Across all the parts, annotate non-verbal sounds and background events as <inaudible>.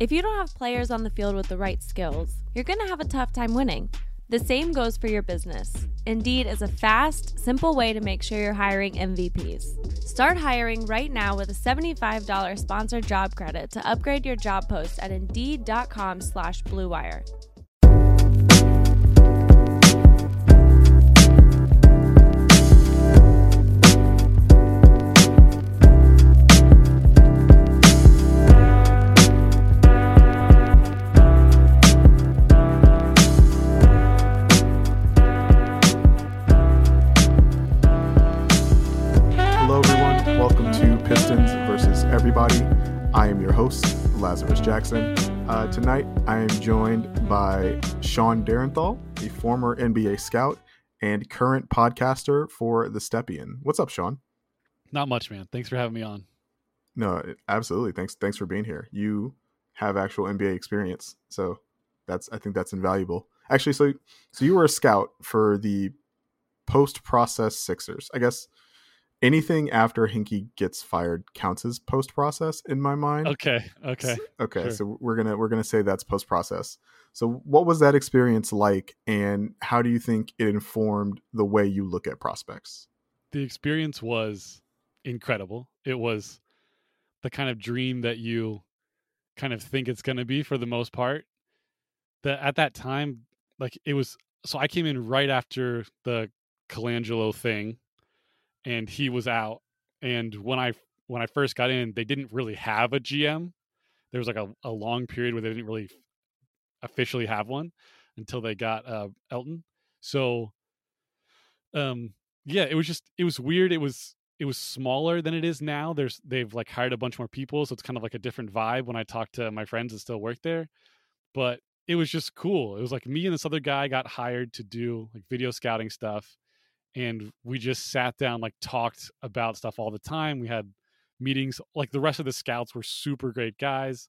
If you don't have players on the field with the right skills, you're going to have a tough time winning. The same goes for your business. Indeed is a fast, simple way to make sure you're hiring MVPs. Start hiring right now with a $75 sponsored job credit to upgrade your job post at Indeed.com slash BlueWire. Lazarus Jackson. Uh, tonight, I am joined by Sean Derenthal, a former NBA scout and current podcaster for The Stepien. What's up, Sean? Not much, man. Thanks for having me on. No, absolutely. Thanks. Thanks for being here. You have actual NBA experience, so that's I think that's invaluable. Actually, so so you were a scout for the post-process Sixers. I guess anything after Hinkie gets fired counts as post-process in my mind. Okay. Okay. Okay, sure. so we're gonna we're gonna say that's post-process. So what was that experience like, and how do you think it informed the way you look at prospects? The experience was incredible. It was the kind of dream that you kind of think it's going to be for the most part. That at that time, like it was. So I came in right after the Colangelo thing, and he was out. And when I when I first got in, they didn't really have a GM. There was like a, a long period where they didn't really officially have one until they got uh, Elton. So, um, yeah, it was just it was weird. It was it was smaller than it is now. There's they've like hired a bunch more people, so it's kind of like a different vibe when I talk to my friends that still work there. But it was just cool. It was like me and this other guy got hired to do like video scouting stuff, and we just sat down like talked about stuff all the time. We had meetings. Like the rest of the scouts were super great guys.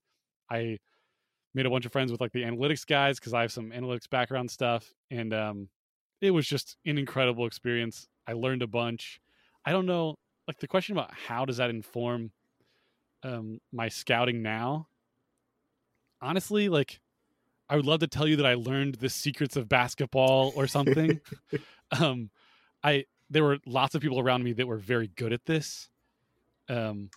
I made a bunch of friends with like the analytics guys because I have some analytics background stuff, and um, it was just an incredible experience. I learned a bunch. I don't know, like the question about how does that inform um, my scouting now. Honestly, like I would love to tell you that I learned the secrets of basketball or something. <laughs> um, I there were lots of people around me that were very good at this. Um,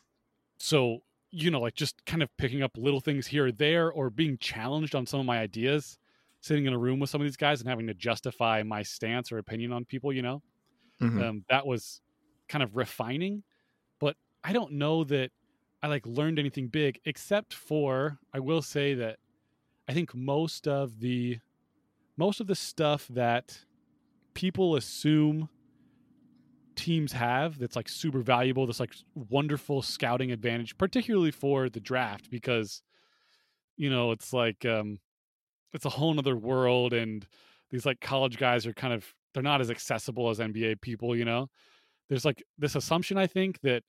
so you know, like just kind of picking up little things here or there, or being challenged on some of my ideas, sitting in a room with some of these guys and having to justify my stance or opinion on people. You know, Mhm. um, that was kind of refining. But I don't know that I like learned anything big, except for I will say that I think most of the most of the stuff that people assume teams have that's like super valuable this like wonderful scouting advantage particularly for the draft because you know it's like um it's a whole nother world and these like college guys are kind of they're not as accessible as nba people you know? There's like this assumption i think that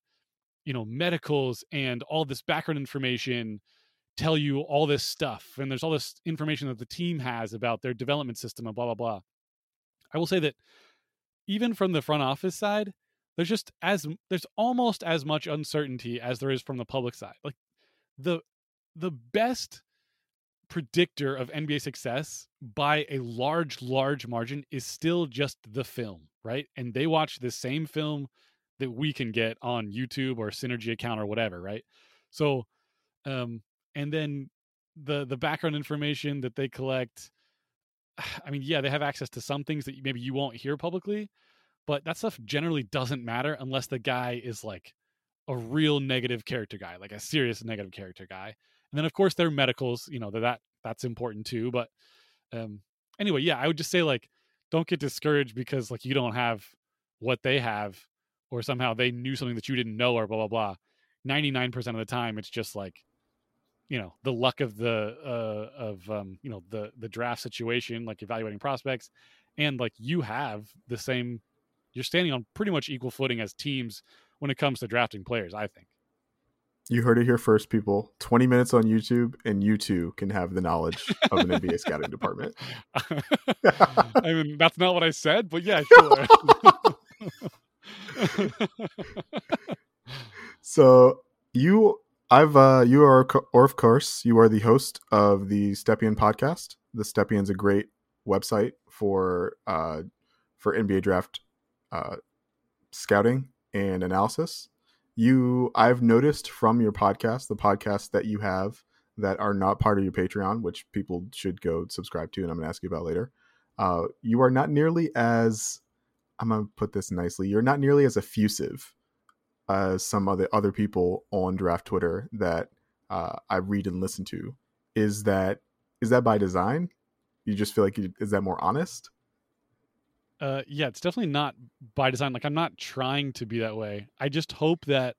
you know medicals and all this background information tell you all this stuff and there's all this information that the team has about their development system and blah blah blah. I will say that even from the front office side there's just as there's almost as much uncertainty as there is from the public side. Like the the best predictor of nba success by a large large margin is still just the film right? And they watch the same film that we can get on youtube or synergy account or whatever right? So um and then the the background information that they collect <sighs> i mean yeah they have access to some things that maybe you won't hear publicly but that stuff generally doesn't matter unless the guy is like a real negative character guy like a serious negative character guy and then of course their medicals you know that that that's important too but um anyway yeah i would just say like don't get discouraged because like you don't have what they have or somehow they knew something that you didn't know or blah blah blah. 99% of the time it's just like you know the luck of the uh of um you know the the draft situation like evaluating prospects and like you have the same you're standing on pretty much equal footing as teams when it comes to drafting players i think You heard it here first, people. 20 minutes on YouTube, and you too can have the knowledge of an NBA scouting department. <laughs> i mean that's not what i said but yeah sure <laughs> So you I've uh, you are or of course you are the host of the Stepien podcast. The Stepien's a great website for uh, for NBA draft uh, scouting and analysis. You, I've noticed from your podcast, the podcasts that you have that are not part of your Patreon, which people should go subscribe to, and I'm going to ask you about later. Uh, you are not nearly as I'm going to put this nicely. You're not nearly as effusive as some other other people on draft Twitter that uh, I read and listen to. Is that is that by design? You just feel like you, is that more honest? Uh, yeah, it's definitely not by design. Like I'm not trying to be that way. I just hope that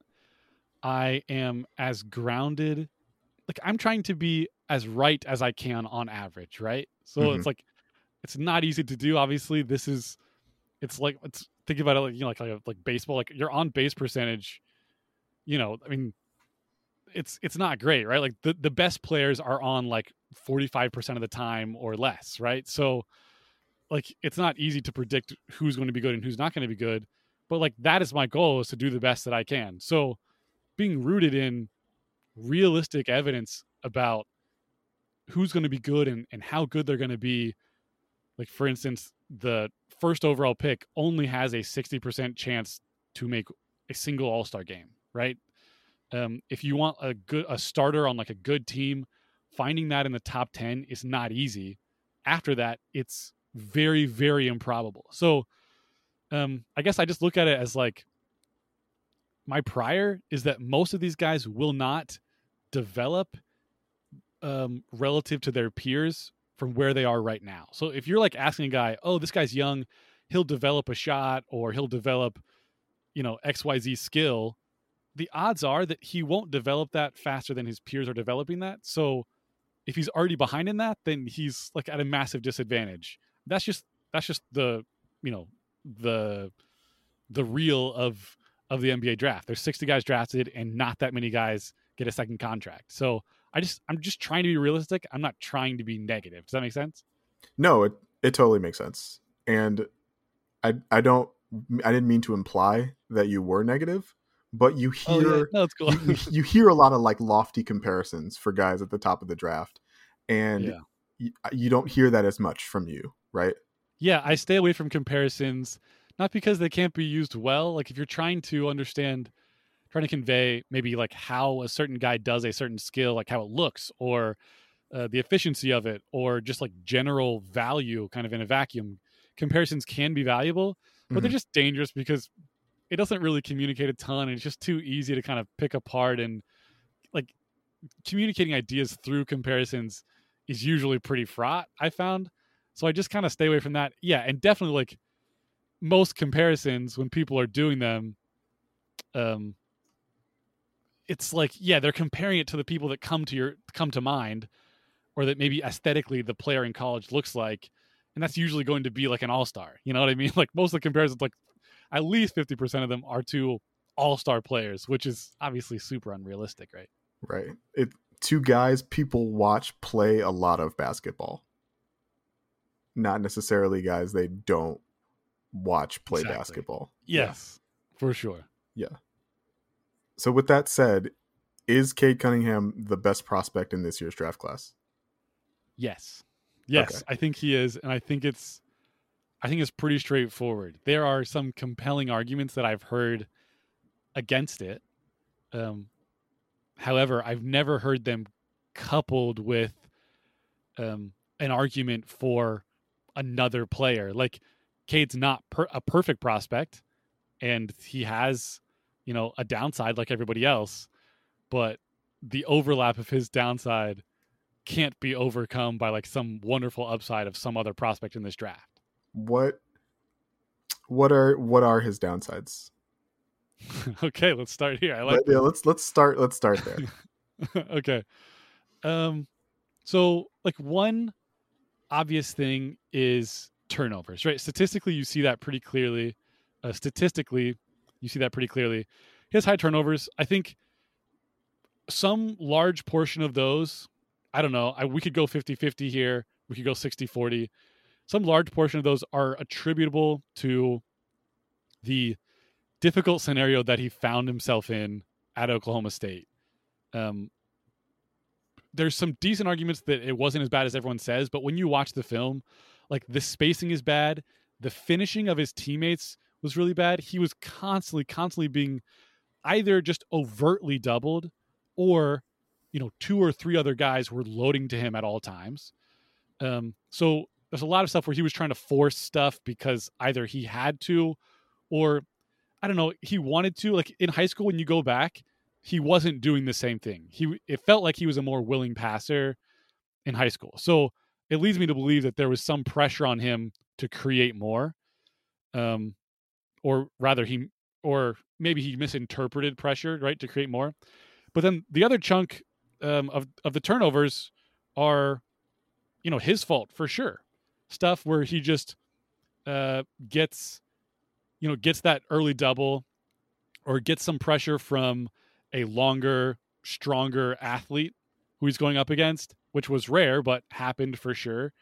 I am as grounded. Like I'm trying to be as right as I can on average, right? So mm-hmm. it's like it's not easy to do. Obviously, this is it's like it's think about it like you know like like, like baseball. Like your on base percentage, you know, I mean, it's it's not great, right? Like the the best players are on like 45% of the time or less, right? So like it's not easy to predict who's going to be good and who's not going to be good but like that is my goal is to do the best that i can so being rooted in realistic evidence about who's going to be good and, and how good they're going to be like for instance the first overall pick only has a 60% chance to make a single all-star game right? Um, if you want a good a starter on like a good team finding that in the top 10 is not easy. After that it's very very improbable. So um i guess i just look at it as like my prior is that most of these guys will not develop um relative to their peers from where they are right now so if you're like asking a guy oh this guy's young he'll develop a shot or he'll develop you know xyz skill the odds are that he won't develop that faster than his peers are developing that so if he's already behind in that then he's like at a massive disadvantage that's just that's just the you know the the real of of the NBA draft. There's 60 guys drafted and not that many guys get a second contract. So I just I'm just trying to be realistic. I'm not trying to be negative. Does that make sense? No, it it totally makes sense. And I I don't I didn't mean to imply that you were negative, but you hear oh, yeah. <laughs> no, cool. you, you, hear a lot of like lofty comparisons for guys at the top of the draft. And yeah. you, uh, you don't hear that as much from you right? Yeah, I stay away from comparisons, not because they can't be used well. Like if you're trying to understand, trying to convey maybe like how a certain guy does a certain skill, like how it looks, or uh, the efficiency of it, or just like general value, kind of in a vacuum, comparisons can be valuable, but mm-hmm. they're just dangerous because it doesn't really communicate a ton. And it's just too easy to kind of pick apart and like communicating ideas through comparisons is usually pretty fraught. I found so I just kind of stay away from that. Yeah, and definitely like most comparisons when people are doing them, um, it's like yeah, they're comparing it to the people that come to your come to mind, or that maybe aesthetically the player in college looks like, and that's usually going to be like an all star. You know what I mean? <laughs> Like most of the comparisons, like at least fifty percent of them are to all star players, which is obviously super unrealistic, right? Right. It two guys people watch play a lot of basketball not necessarily guys they don't watch play exactly. basketball. Yes, yeah. for sure. Yeah. So with that said, is Cade Cunningham the best prospect in this year's draft class? Yes. Yes, okay. I think he is and I think it's I think it's pretty straightforward. There are some compelling arguments that I've heard against it. Um however, I've never heard them coupled with um an argument for another player. Like Cade's not per- a perfect prospect, and he has, you know, a downside like everybody else, but the overlap of his downside can't be overcome by like some wonderful upside of some other prospect in this draft. What what are what are his downsides? <laughs> okay, let's start here. I like yeah, let's let's start let's start there. <laughs> okay. Um so like one obvious thing is turnovers, right? Statistically, you see that pretty clearly. Uh, statistically, you see that pretty clearly. He has high turnovers. I think some large portion of those, I don't know, I, we could go 50 50 here, we could go 60 40. Some large portion of those are attributable to the difficult scenario that he found himself in at Oklahoma State. Um, there's some decent arguments that it wasn't as bad as everyone says, but when you watch the film, like the spacing is bad, the finishing of his teammates was really bad. He was constantly, constantly being either just overtly doubled or, you know, two or three other guys were loading to him at all times. Um, so there's a lot of stuff where he was trying to force stuff because either he had to or I don't know, he wanted to. Like in high school, when you go back, he wasn't doing the same thing. He it felt like he was a more willing passer in high school. So it leads me to believe that there was some pressure on him to create more. Um or rather he or maybe he misinterpreted pressure, right, to create more. But then the other chunk um, of of the turnovers are, you know, his fault for sure. Stuff where he just uh, gets, you know, gets that early double, or gets some pressure from a longer, stronger athlete who he's going up against, which was rare but happened for sure.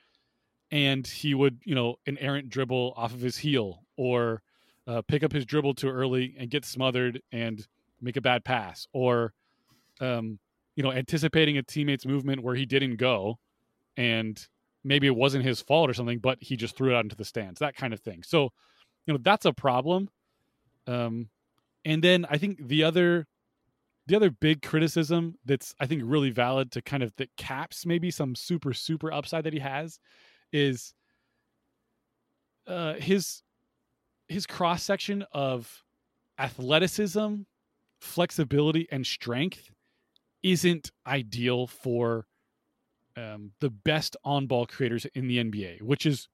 And he would, you know, an errant dribble off of his heel or uh, pick up his dribble too early and get smothered and make a bad pass, or um, you know, anticipating a teammate's movement where he didn't go, and maybe it wasn't his fault or something, but he just threw it out into the stands, that kind of thing. So, you know, that's a problem. Um, and then I think the other the other big criticism that's I think really valid to kind of that caps maybe some super super upside that he has is uh, his his cross section of athleticism, flexibility, and strength isn't ideal for um, the best on ball creators in the NBA, which is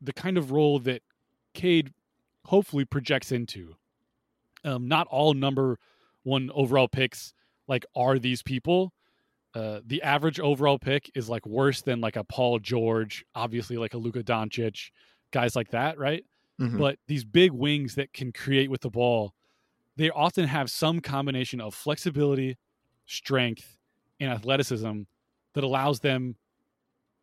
the kind of role that Cade hopefully projects into. Um, not all number one overall picks like are these people. Uh, the average overall pick is like worse than like a Paul George, obviously like a Luka Doncic, guys like that, right? Mm-hmm. But these big wings that can create with the ball, they often have some combination of flexibility, strength, and athleticism that allows them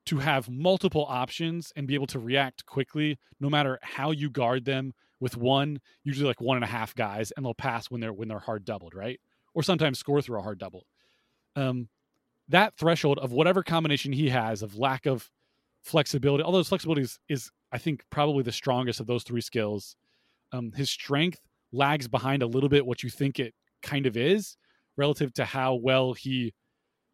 to have multiple options and be able to react quickly no matter how you guard them with one usually like one and a half guys and they'll pass when they're when they're hard doubled right or sometimes score through a hard double um that threshold of whatever combination he has of lack of flexibility although flexibility is, is I think probably the strongest of those three skills. Um, his strength lags behind a little bit what you think it kind of is relative to how well he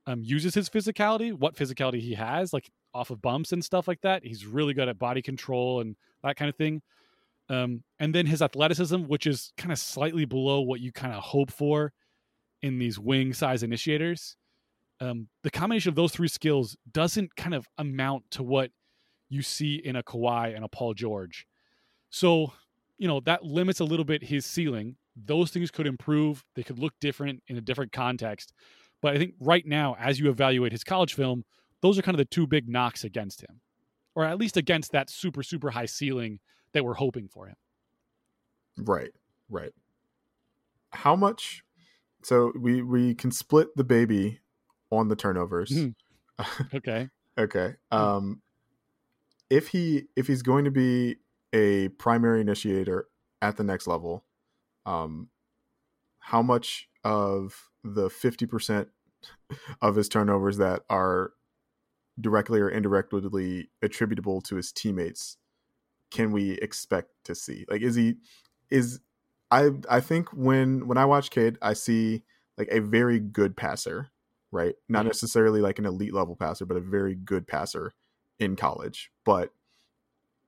um, uses his physicality, what physicality he has, like off of bumps and stuff like that. He's really good at body control and that kind of thing. Um, and then his athleticism, which is kind of slightly below what you kind of hope for in these wing size initiators. Um, the combination of those three skills doesn't kind of amount to what you see in a Kawhi and a Paul George. So, you know, that limits a little bit his ceiling. Those things could improve. They could look different in a different context. But I think right now, as you evaluate his college film, those are kind of the two big knocks against him, or at least against that super, super high ceiling that we're hoping for him. Right, right. How much? So we we can split the baby on the turnovers. Mm-hmm. <laughs> okay. okay. Um, if he if he's going to be a primary initiator at the next level, um, how much of the fifty percent of his turnovers that are directly or indirectly attributable to his teammates can we expect to see? Like, is he is I I think when when I watch Cade, I see like a very good passer, right? Not necessarily like an elite level passer, but a very good passer in college, but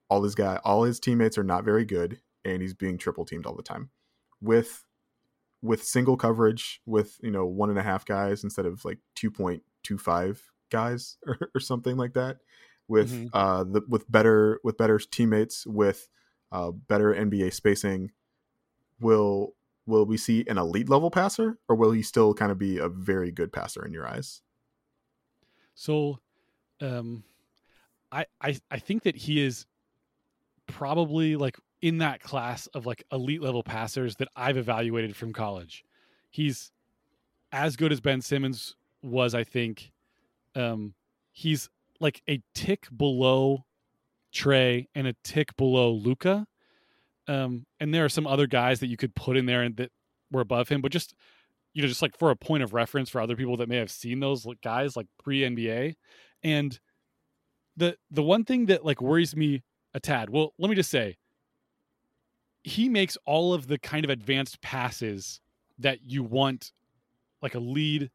all his guy, all his teammates are not very good, and he's being triple teamed all the time. With with single coverage, with you know one and a half guys instead of like two point two five guys <laughs> or, or, something like that. With mm-hmm. uh the with better with better teammates, with uh, better NBA spacing, will will we see an elite level passer, or will he still kind of be a very good passer in your eyes? So, um, I, I I think that he is probably like in that class of like elite level passers that I've evaluated from college. He's as good as Ben Simmons was, I think. Um, he's like a tick below Trae and a tick below Luka. Um, and there are some other guys that you could put in there and that were above him, but just you know, just like for a point of reference for other people that may have seen those guys like pre NBA. And the the one thing that like worries me a tad, well, let me just say, he makes all of the kind of advanced passes that you want like a lead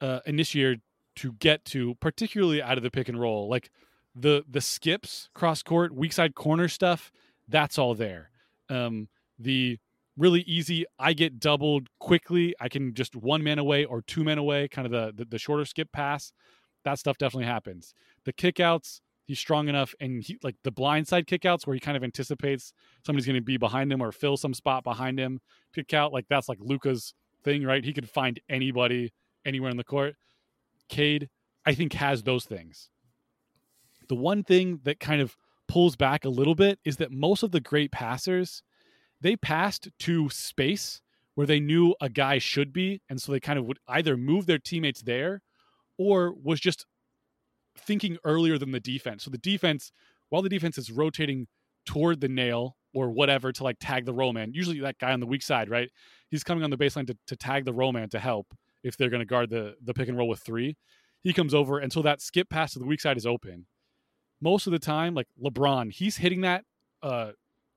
uh, initiator to get to, particularly out of the pick and roll. Like the the skips, cross court, weak side corner stuff, that's all there. Um, the really easy. I get doubled quickly. I can just one man away or two men away, kind of the, the, the shorter skip pass. That stuff definitely happens. The kickouts, he's strong enough, and he like the blindside kickouts where he kind of anticipates somebody's going to be behind him or fill some spot behind him. Kick out like that's like Luka's thing, right? He could find anybody anywhere in the court. Cade, I think, has those things. The one thing that kind of pulls back a little bit is that most of the great passers they passed to space where they knew a guy should be. And so they kind of would either move their teammates there or was just thinking earlier than the defense. So the defense, while the defense is rotating toward the nail or whatever to like tag the roll man, usually that guy on the weak side, right? He's coming on the baseline to, to tag the roll man to help if they're going to guard the, the pick and roll with three. He comes over until that skip pass to the weak side is open. Most of the time, like LeBron, he's hitting that uh,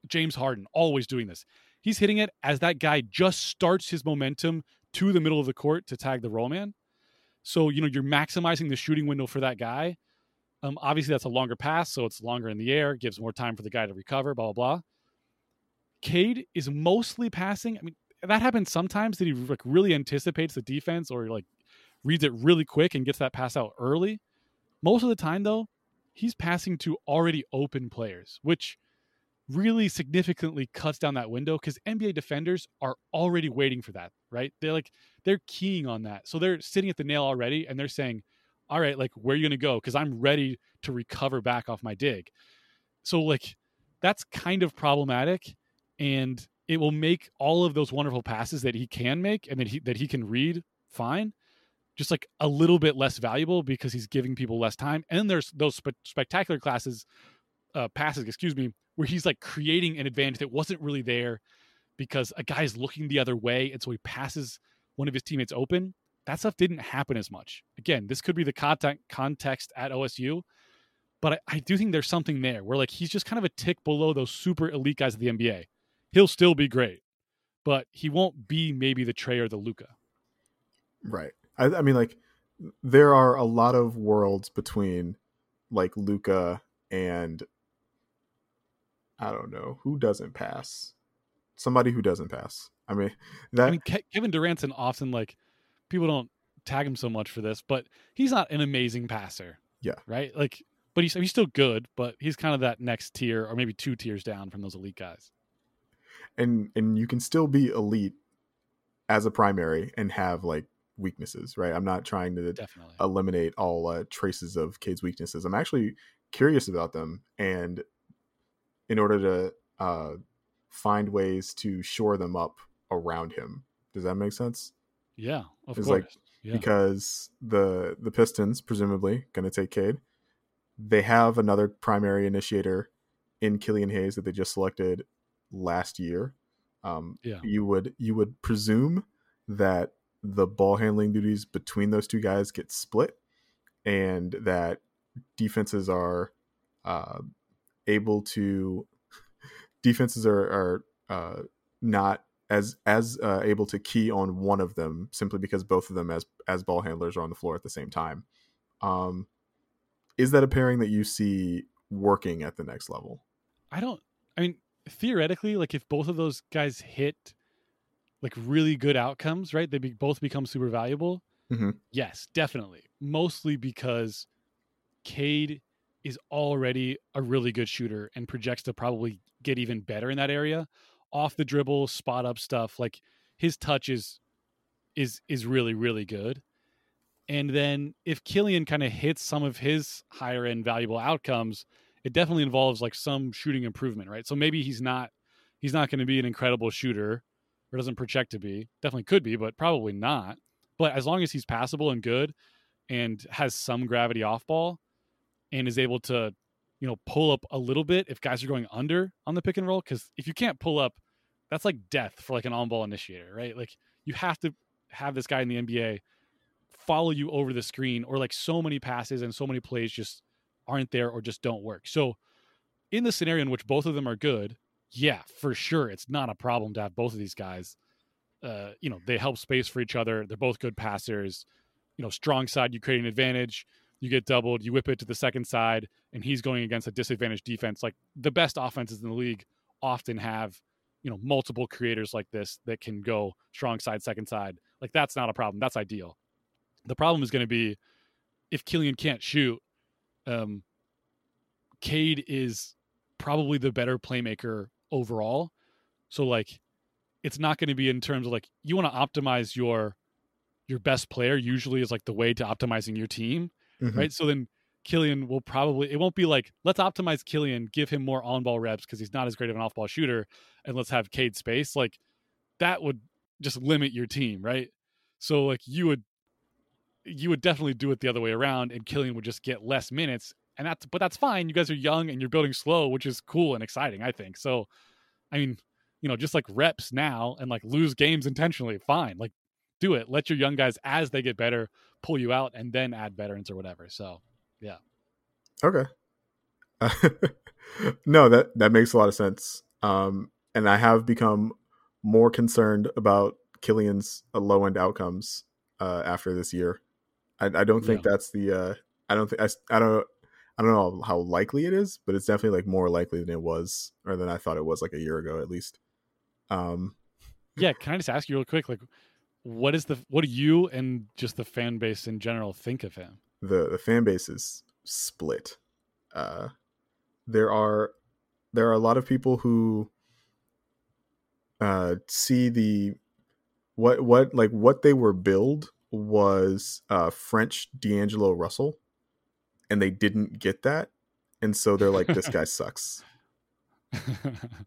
James Harden, always doing this. He's hitting it as that guy just starts his momentum to the middle of the court to tag the roll man. So, you know, you're maximizing the shooting window for that guy. Um, obviously, that's a longer pass, so it's longer in the air, gives more time for the guy to recover, blah, blah, blah. Cade is mostly passing. I mean, that happens sometimes that he like really anticipates the defense or like reads it really quick and gets that pass out early. Most of the time, though, he's passing to already open players, which really significantly cuts down that window because NBA defenders are already waiting for that, right? They're like they're keying on that. So they're sitting at the nail already and they're saying, All right, like where are you gonna go? Because I'm ready to recover back off my dig. So like that's kind of problematic and it will make all of those wonderful passes that he can make and that he that he can read fine just like a little bit less valuable because he's giving people less time and there's those spe- spectacular classes uh, passes excuse me where he's like creating an advantage that wasn't really there because a guy's looking the other way and so he passes one of his teammates open. That stuff didn't happen as much. Again, this could be the context at OSU, but I, I do think there's something there where like he's just kind of a tick below those super elite guys of the NBA. He'll still be great, but he won't be maybe the Trae or the Luka Right. I, I mean, like there are a lot of worlds between like Luka and I don't know who doesn't pass. Somebody who doesn't pass. I mean, <laughs> that. I mean, Ke- Kevin Durant's an often like people don't tag him so much for this, but he's not an amazing passer. Yeah. Right. Like, but he's he's still good, but he's kind of that next tier or maybe two tiers down from those elite guys. And and you can still be elite as a primary and have like weaknesses, right? I'm not trying to Definitely. eliminate all uh, traces of Cade's weaknesses. I'm actually curious about them, and in order to uh, find ways to shore them up around him. Does that make sense? Yeah, of It's course. like- yeah. Because the the Pistons presumably going to take Cade. They have another primary initiator in Killian Hayes that they just selected last year. Um, Yeah. You would you would presume that the ball handling duties between those two guys get split, and that defenses are uh, able to <laughs> defenses are are uh, not as as uh, able to key on one of them simply because both of them as as ball handlers are on the floor at the same time. Um, is that a pairing that you see working at the next level? I don't. I mean, theoretically, like if both of those guys hit like really good outcomes, right? They be, both become super valuable. Mm-hmm. Yes, definitely. Mostly because Cade is already a really good shooter and projects to probably get even better in that area. Off the dribble, spot up stuff, like his touch is is is really really good. And then if Killian kind of hits some of his higher end valuable outcomes, it definitely involves like some shooting improvement, right? So maybe he's not he's not going to be an incredible shooter or doesn't project to be. Definitely could be, but probably not. But as long as he's passable and good and has some gravity off ball and is able to, you know, pull up a little bit if guys are going under on the pick and roll cuz if you can't pull up, that's like death for like an on-ball initiator, right? Like you have to have this guy in the NBA follow you over the screen or like so many passes and so many plays just aren't there or just don't work. So in the scenario in which both of them are good, yeah, for sure, it's not a problem to have both of these guys. Uh, you know, they help space for each other. They're both good passers. You know, strong side, you create an advantage. You get doubled. You whip it to the second side, and he's going against a disadvantaged defense. Like the best offenses in the league often have, you know, multiple creators like this that can go strong side, second side. Like that's not a problem. That's ideal. The problem is going to be if Killian can't shoot. Um, Cade is probably the better playmaker overall. So like it's not going to be in terms of like you want to optimize your your best player usually is like the way to optimizing your team, mm-hmm. right? So then Killian will probably it won't be like let's optimize Killian, give him more on ball reps because he's not as great of an off ball shooter, and let's have Cade space. Like that would just limit your team, right? So like you would you would definitely do it the other way around, and Killian would just get less minutes and that's but that's fine. You guys are young and you're building slow, which is cool and exciting, I think. So, I mean, you know, just like reps now and like lose games intentionally, fine. Like do it. Let your young guys as they get better pull you out and then add veterans or whatever. So, yeah. Okay. <laughs> no, that that makes a lot of sense. Um and I have become more concerned about Killian's uh, low end outcomes uh after this year. I, I don't think yeah. that's the uh I don't think I, I don't I don't know how likely it is, but it's definitely like more likely than it was or than I thought it was like a year ago at least. Um Yeah, can I just ask you real quick like what is the what do you and just the fan base in general think of him? The the fan base is split. Uh there are there are a lot of people who uh see the what what like what they were billed was uh French D'Angelo Russell and they didn't get that and so they're like this guy <laughs> sucks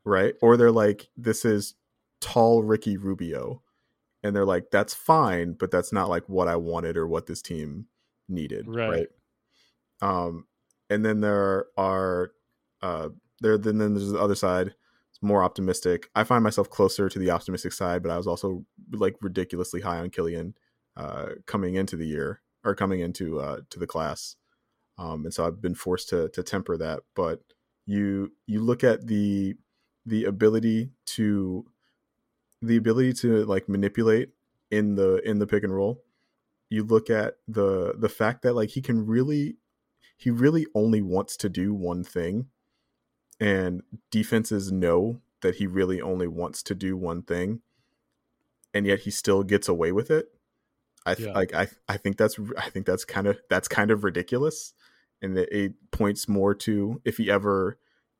right or they're like this is tall ricky rubio and they're like that's fine but that's not like what i wanted or what this team needed right, right? um and then there are uh there then, then there's the other side it's more optimistic i find myself closer to the optimistic side but i was also like ridiculously high on killian uh coming into the year or coming into uh to the class um, and so I've been forced to to temper that. But you you look at the the ability to the ability to like manipulate in the in the pick and roll. You look at the the fact that like he can really he really only wants to do one thing, and defenses know that he really only wants to do one thing, and yet he still gets away with it. I th- yeah. like I I think that's I think that's kind of that's kind of ridiculous and it, it points more to if he ever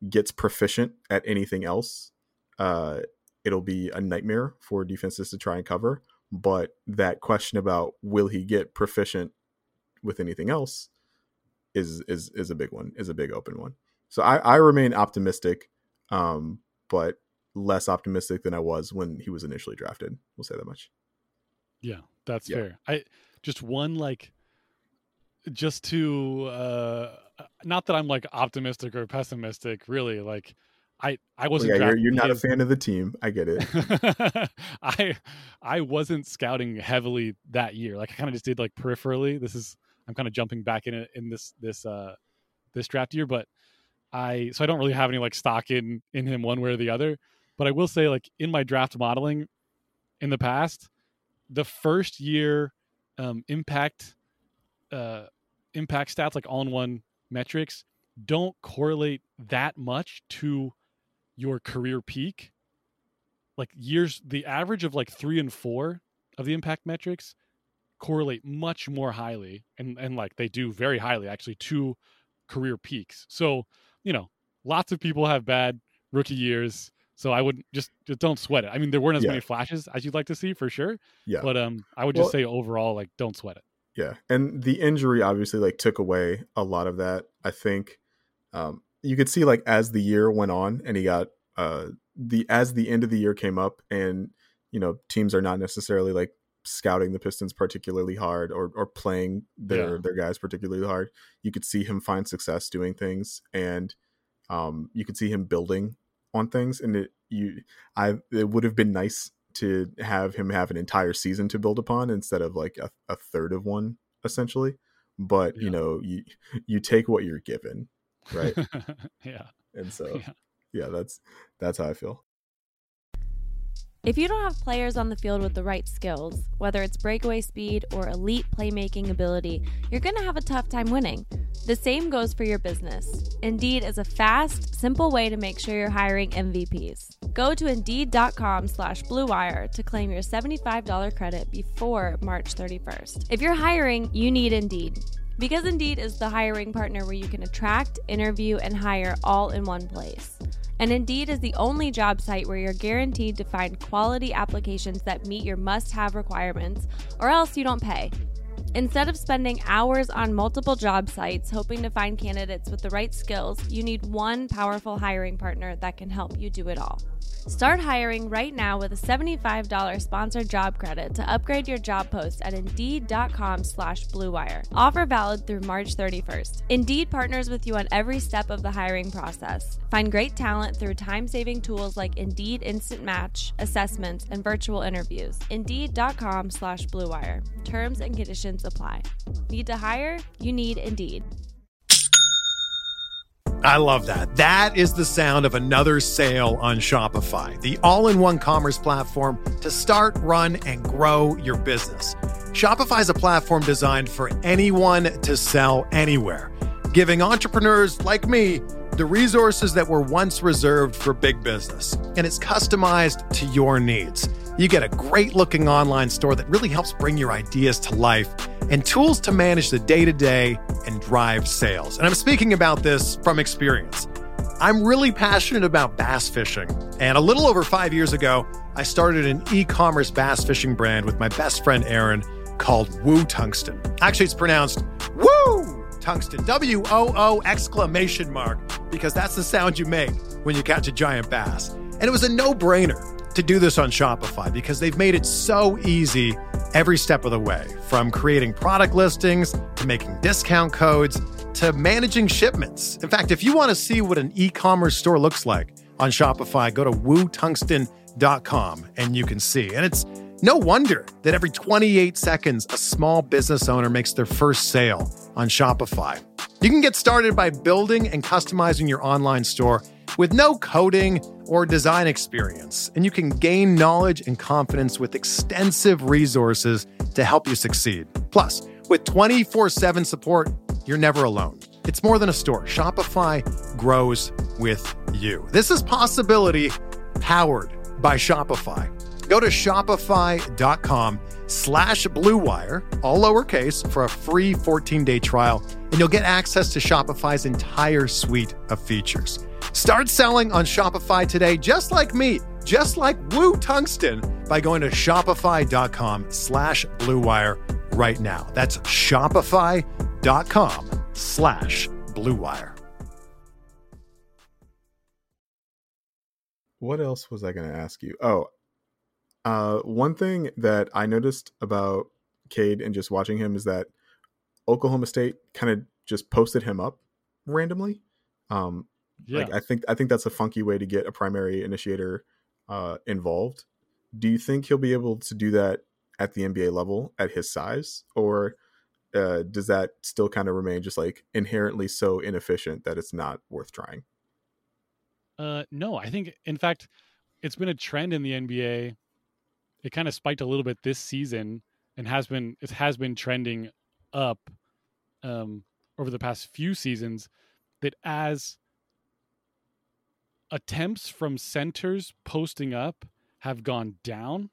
gets proficient at anything else, uh, it'll be a nightmare for defenses to try and cover. But that question about will he get proficient with anything else is is is a big one, is a big open one. So I, I remain optimistic, um, but less optimistic than I was when he was initially drafted. We'll say that much. Yeah, that's yeah. fair. I just one like just to uh not that I'm like optimistic or pessimistic, really. Like I I wasn't. Well, yeah, you're, you're not a fan of the team. I get it. <laughs> I I wasn't scouting heavily that year. Like I kind of just did like peripherally. This is I'm kind of jumping back in it in this this uh this draft year, but I so I don't really have any like stock in in him one way or the other. But I will say like in my draft modeling in the past, the first year um, impact uh, impact stats, like all in one metrics, don't correlate that much to your career peak. Like years, the average of like three and four of the impact metrics correlate much more highly, and and like they do very highly actually to career peaks. So you know, lots of people have bad rookie years. So I would just just don't sweat it. I mean, there weren't as yeah. many flashes as you'd like to see for sure. Yeah. But um, I would just well, say overall, like, don't sweat it. Yeah, and the injury obviously like took away a lot of that. I think um, you could see like as the year went on, and he got uh, the as the end of the year came up, and you know teams are not necessarily like scouting the Pistons particularly hard or or playing their yeah. their guys particularly hard. You could see him find success doing things, and um, you could see him building on things. And it you I it would have been nice to have him have an entire season to build upon instead of like a, a third of one essentially but yeah. you know you you take what you're given right <laughs> yeah and so yeah. yeah that's that's how i feel if you don't have players on the field with the right skills, whether it's breakaway speed or elite playmaking ability, you're going to have a tough time winning. The same goes for your business. Indeed is a fast, simple way to make sure you're hiring MVPs. Go to Indeed.com slash BlueWire to claim your $75 credit before March 31st. If you're hiring, you need Indeed. Because Indeed is the hiring partner where you can attract, interview, and hire all in one place. And Indeed is the only job site where you're guaranteed to find quality applications that meet your must have requirements, or else you don't pay. Instead of spending hours on multiple job sites hoping to find candidates with the right skills, you need one powerful hiring partner that can help you do it all. Start hiring right now with a $75 sponsored job credit to upgrade your job post at Indeed.com slash BlueWire. Offer valid through March 31st. Indeed partners with you on every step of the hiring process. Find great talent through time-saving tools like Indeed Instant Match, assessments, and virtual interviews. Indeed.com slash BlueWire. Terms and conditions apply. Need to hire? You need Indeed. I love that. That is the sound of another sale on Shopify, the all in one commerce platform to start, run, and grow your business. Shopify is a platform designed for anyone to sell anywhere, giving entrepreneurs like me the resources that were once reserved for big business. And it's customized to your needs. You get a great looking online store that really helps bring your ideas to life and tools to manage the day to day and drive sales. And I'm speaking about this from experience. I'm really passionate about bass fishing. And a little over five years ago, I started an e commerce bass fishing brand with my best friend Aaron called Woo Tungsten. Actually, it's pronounced Woo Tungsten, W O O exclamation mark, because that's the sound you make when you catch a giant bass. And it was a no brainer to do this on Shopify because they've made it so easy every step of the way from creating product listings to making discount codes to managing shipments. In fact, if you want to see what an e commerce store looks like on Shopify, go to wootungsten.com and you can see. And it's no wonder that every 28 seconds, a small business owner makes their first sale on Shopify. You can get started by building and customizing your online store with no coding or design experience, and you can gain knowledge and confidence with extensive resources to help you succeed. Plus, with 24 7 support, you're never alone. It's more than a store. Shopify grows with you. This is possibility powered by Shopify. Go to shopify.com slash bluewire, all lowercase, for a free 14-day trial, and you'll get access to Shopify's entire suite of features. Start selling on Shopify today, just like me, just like Woo Tungsten, by going to shopify.com slash bluewire right now. That's shopify.com slash bluewire. What else was I going to ask you? Oh, uh, one thing that I noticed about Cade and just watching him is that Oklahoma State kind of just posted him up randomly. Um, yeah. Like I think I think that's a funky way to get a primary initiator uh, involved. Do you think he'll be able to do that at the NBA level at his size, or uh, does that still kind of remain just like inherently so inefficient that it's not worth trying? Uh, no, I think in fact it's been a trend in the NBA. It kind of spiked a little bit this season and has been it has been trending up um, over the past few seasons. That as attempts from centers posting up have gone down.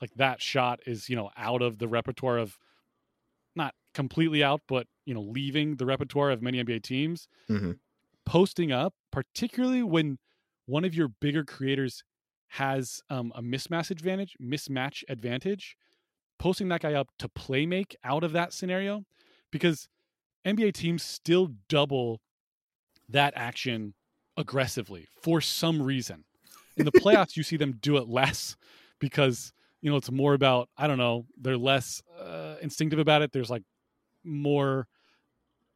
Like that shot is, you know, out of the repertoire of not completely out, but, you know, leaving the repertoire of many NBA teams. Mm-hmm. Posting up, particularly when one of your bigger creators has um, a mismatch advantage, mismatch advantage, posting that guy up to play make out of that scenario, because NBA teams still double that action aggressively for some reason. In the <laughs> playoffs, you see them do it less because you know it's more about I don't know they're less uh, instinctive about it. There's like more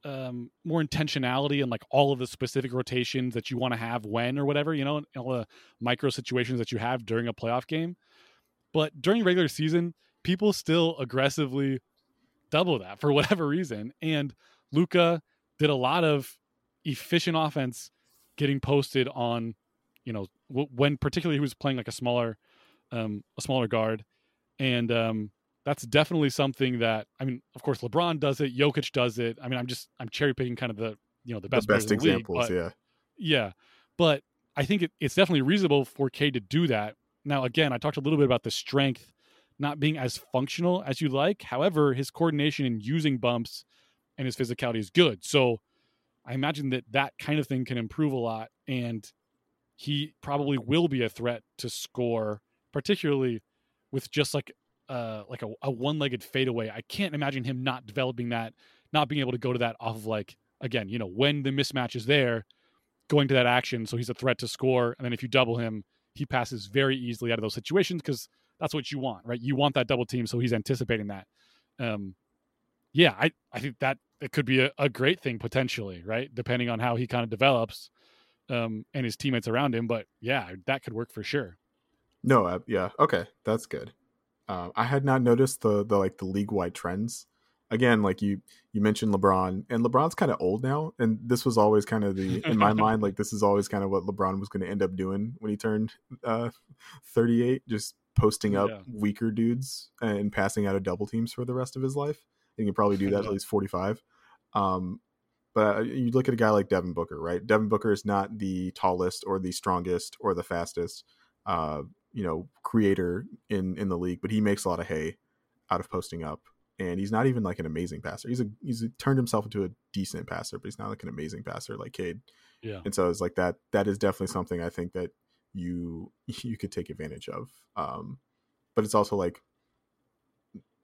um more intentionality and like all of the specific rotations that you want to have when or whatever you know and all the micro situations that you have during a playoff game But during regular season, people still aggressively double that for <laughs> whatever reason. And Luka did a lot of efficient offense getting posted on, you know, when particularly he was playing like a smaller, um, a smaller guard, and um, that's definitely something that I mean, of course, LeBron does it, Jokic does it. I mean, I'm just I'm cherry picking kind of the you know the best the best examples, league, yeah, yeah. But I think it, it's definitely reasonable for K to do that. Now, again, I talked a little bit about the strength not being as functional as you like. However, his coordination and using bumps and his physicality is good. So I imagine that that kind of thing can improve a lot. And he probably will be a threat to score, particularly with just like uh like a, a one-legged fadeaway. I can't imagine him not developing that, not being able to go to that off of like again, you know, when the mismatch is there, going to that action so he's a threat to score. And then if you double him, he passes very easily out of those situations because that's what you want, right? You want that double team, so he's anticipating that. Um, yeah, I I think that it could be a, a great thing potentially, right? Depending on how he kind of develops, um, and his teammates around him. But yeah, that could work for sure. No, uh, yeah, okay, that's good. Uh, I had not noticed the the like the league wide trends. Again, like you you mentioned LeBron, and LeBron's kind of old now, and this was always kind of the in my mind like <laughs> this is always kind of what LeBron was going to end up doing when he turned uh, 38, just posting up yeah. weaker dudes and passing out of double teams for the rest of his life. He can probably do that at <laughs> least 45. Um, but uh, you look at a guy like Devin Booker, right? Devin Booker is not the tallest or the strongest or the fastest, uh, you know, creator in in the league, but he makes a lot of hay out of posting up. And he's not even like an amazing passer. He's a he's turned himself into a decent passer, but he's not like an amazing passer like Cade. Yeah. And so it's like that. That is definitely something I think that you <laughs> you could take advantage of. Um, but it's also like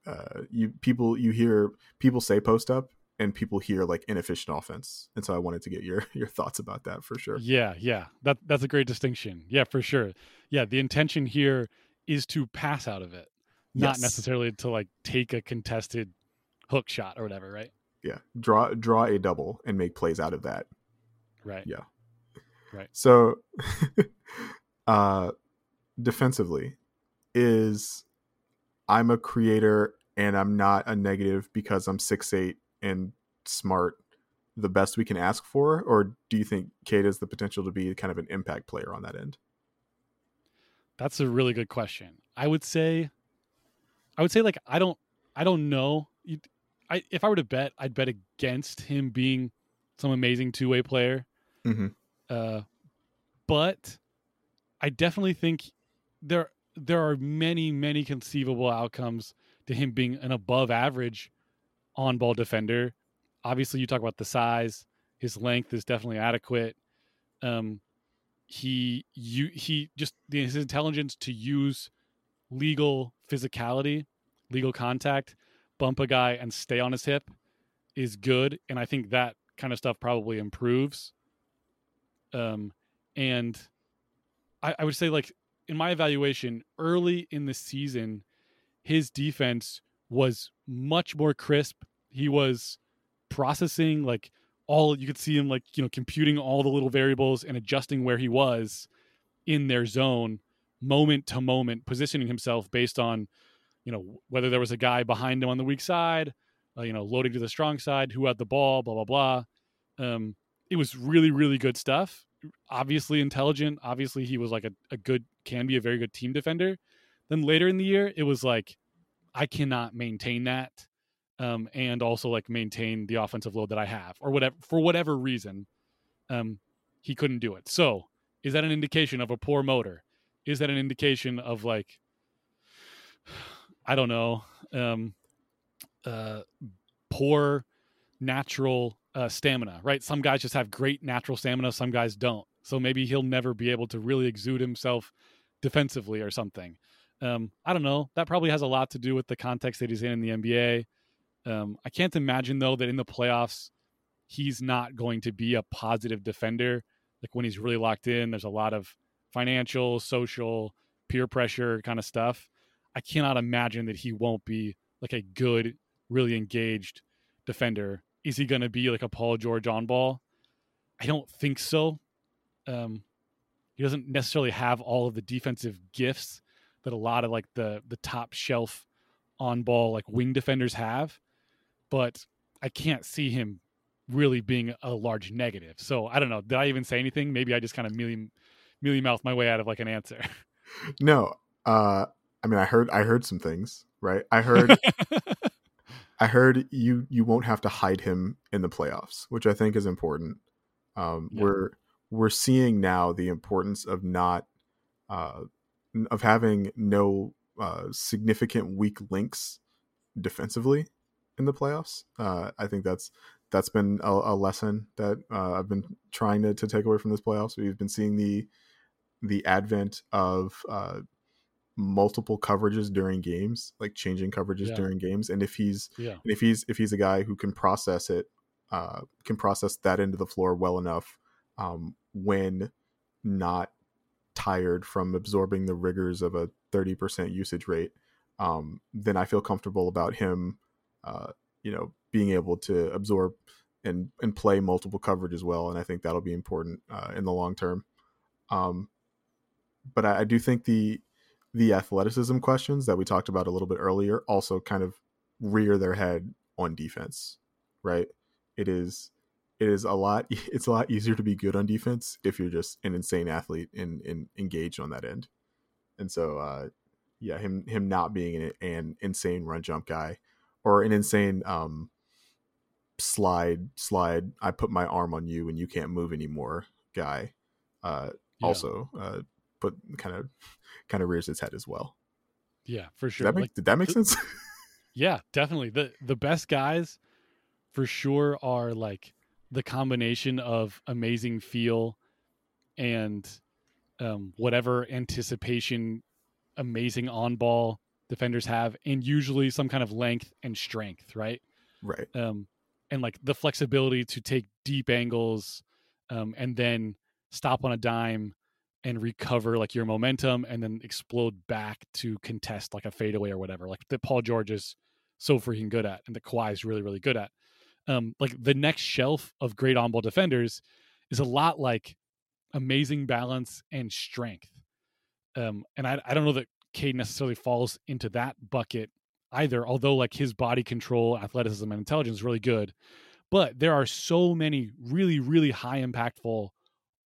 uh, you people you hear people say post up and people hear like inefficient offense and so i wanted to get your <laughs> your thoughts about that for sure. Yeah yeah. That that's a great distinction. Yeah for sure. Yeah the intention here is to pass out of it not yes. necessarily to like take a contested hook shot or whatever right? Yeah. Draw draw a double and make plays out of that. Right. Yeah. Right. So <laughs> uh defensively is I'm a creator and I'm not a negative because I'm six eight and smart the best we can ask for, or do you think Cade has the potential to be kind of an impact player on that end? That's a really good question. I would say, I would say like I don't, I don't know. I if I were to bet, I'd bet against him being some amazing two way player. Mm-hmm. Uh, but I definitely think there there are many many conceivable outcomes to him being an above average on ball defender. Obviously, you talk about the size, his length is definitely adequate. Um, he you he just his intelligence to use legal physicality, legal contact, bump a guy and stay on his hip is good, and I think that kind of stuff probably improves. Um, and I, I would say like in my evaluation early in the season, his defense was much more crisp. He was processing like all you could see him like you know computing all the little variables and adjusting where he was in their zone moment to moment positioning himself based on you know whether there was a guy behind him on the weak side uh, you know loading to the strong side who had the ball blah blah blah um, it was really really good stuff obviously intelligent. Obviously, he was like a, a good, can be a very good team defender. Then later in the year, it was like, I cannot maintain that. Um, and also like maintain the offensive load that I have or whatever, for whatever reason, um, he couldn't do it. So is that an indication of a poor motor? Is that an indication of like, I don't know, um, uh, poor natural uh, stamina, right? Some guys just have great natural stamina, some guys don't. So maybe he'll never be able to really exude himself defensively or something. Um, I don't know. That probably has a lot to do with the context that he's in in the NBA. Um, I can't imagine though that in the playoffs he's not going to be a positive defender. Like when he's really locked in, there's a lot of financial, social, peer pressure kind of stuff. I cannot imagine that he won't be like a good, really engaged defender is he going to be like a Paul George on ball? I don't think so. Um, he doesn't necessarily have all of the defensive gifts that a lot of like the the top shelf on ball like wing defenders have, but I can't see him really being a large negative. So I don't know. Did I even say anything? Maybe I just kind of mealy mealy mouth my way out of like an answer. <laughs> No, uh, I mean, I heard I heard some things, right? I heard <laughs> I heard you you won't have to hide him in the playoffs, which I think is important. Um, Yeah. We're we're seeing now the importance of not uh, of having no uh, significant weak links defensively in the playoffs. Uh, I think that's that's been a, a lesson that uh, I've been trying to, to take away from this playoffs. We've been seeing the the advent of uh, multiple coverages during games, like changing coverages Yeah. during games, and if he's yeah. and if he's if he's a guy who can process it, uh, can process that into the floor well enough um, when not tired from absorbing the rigors of a 30% usage rate, um, then I feel comfortable about him, uh, you know, being able to absorb and and play multiple coverage as well. And I think that'll be important uh, in the long term. Um, but I, I do think the the athleticism questions that we talked about a little bit earlier also kind of rear their head on defense, right? It is it is a lot <laughs> it's a lot easier to be good on defense if you're just an insane athlete and, and engaged on that end. And so uh yeah, him him not being an, an insane run jump guy or an insane um slide slide I put my arm on you and you can't move anymore guy uh Yeah. also uh put kind of <laughs> kind of rears its head as well. Yeah, for Did sure. that make Like, did that make sense? <laughs> Yeah, definitely. The the best guys for sure are like the combination of amazing feel and um, whatever anticipation amazing on ball defenders have and usually some kind of length and strength, right? right. Um, and like the flexibility to take deep angles um, and then stop on a dime and recover like your momentum and then explode back to contest like a fadeaway or whatever, like that Paul George is so freaking good at and that Kawhi is really, really good at. Um, like the next shelf of great on ball defenders is a lot like amazing balance and strength. Um, and I, I don't know that Cade necessarily falls into that bucket either, although like his body control, athleticism, and intelligence is really good. But there are so many really, really high impactful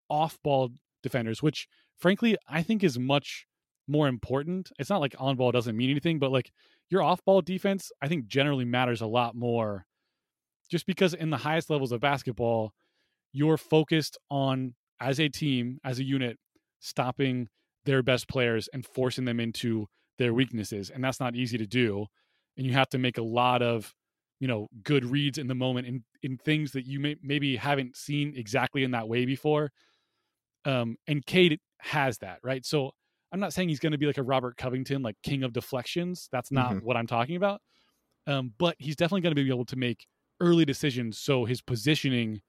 off ball defenders, which frankly I think is much more important. It's not like on ball doesn't mean anything, but like your off ball defense, I think generally matters a lot more just because in the highest levels of basketball, you're focused on as a team, as a unit, stopping their best players and forcing them into their weaknesses. And that's not easy to do. And you have to make a lot of, you know, good reads in the moment in, in things that you may, maybe haven't seen exactly in that way before. Um, and Cade has that, right? So I'm not saying he's going to be like a Robert Covington, like king of deflections. That's not Mhm. what I'm talking about. Um, but he's definitely going to be able to make early decisions. So his positioning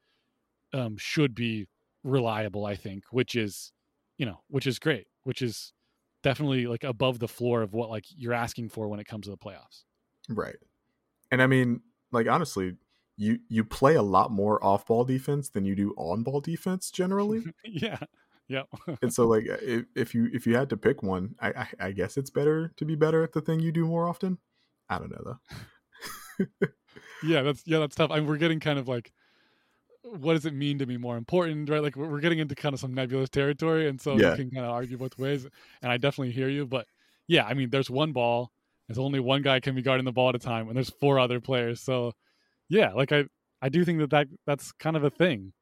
um, should be reliable, I think, which is, you know, which is great, which is definitely like above the floor of what like you're asking for when it comes to the playoffs. Right. And I mean, like honestly, you you play a lot more off ball defense than you do on ball defense generally. <laughs> yeah. Yep. <laughs> and so like if, if you if you had to pick one, I, I I guess it's better to be better at the thing you do more often. I don't know though. <laughs> yeah, that's yeah, that's tough. I mean, we're getting kind of like what does it mean to be more important, right? Like we're we're getting into kind of some nebulous territory, and so Yeah. you can kind of argue both ways. And I definitely hear you, but yeah, I mean, there's one ball. There's only one guy can be guarding the ball at a time, and there's four other players. So yeah, like I I do think that, that that's kind of a thing.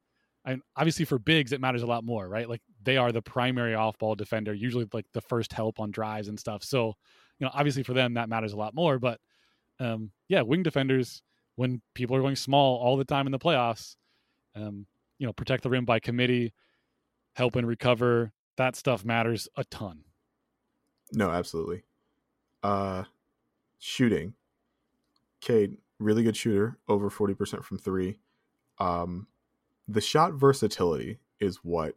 And obviously for bigs, it matters a lot more, right? Like they are the primary off-ball defender, usually like the first help on drives and stuff. So you know, obviously for them that matters a lot more. But um, yeah, wing defenders when people are going small all the time in the playoffs, um, you know, protect the rim by committee, help and recover. That stuff matters a ton. No, absolutely. Uh shooting. Cade, really good shooter, over 40% from 3. Um the shot versatility is what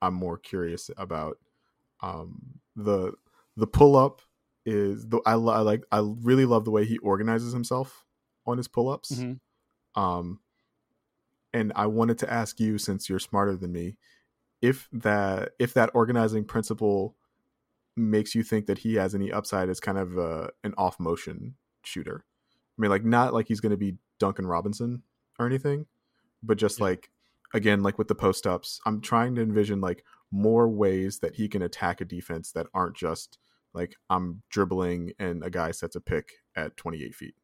I'm more curious about. Um the the pull up is the I, I like I really love the way he organizes himself on his pull ups. Mhm. Um and I wanted to ask you since you're smarter than me if that if that organizing principle makes you think that he has any upside as kind of uh, an off motion shooter. I mean, like not like he's going to be Duncan Robinson or anything, but just Yeah. like again, like with the post ups, I'm trying to envision like more ways that he can attack a defense that aren't just like I'm dribbling and a guy sets a pick at 28 feet.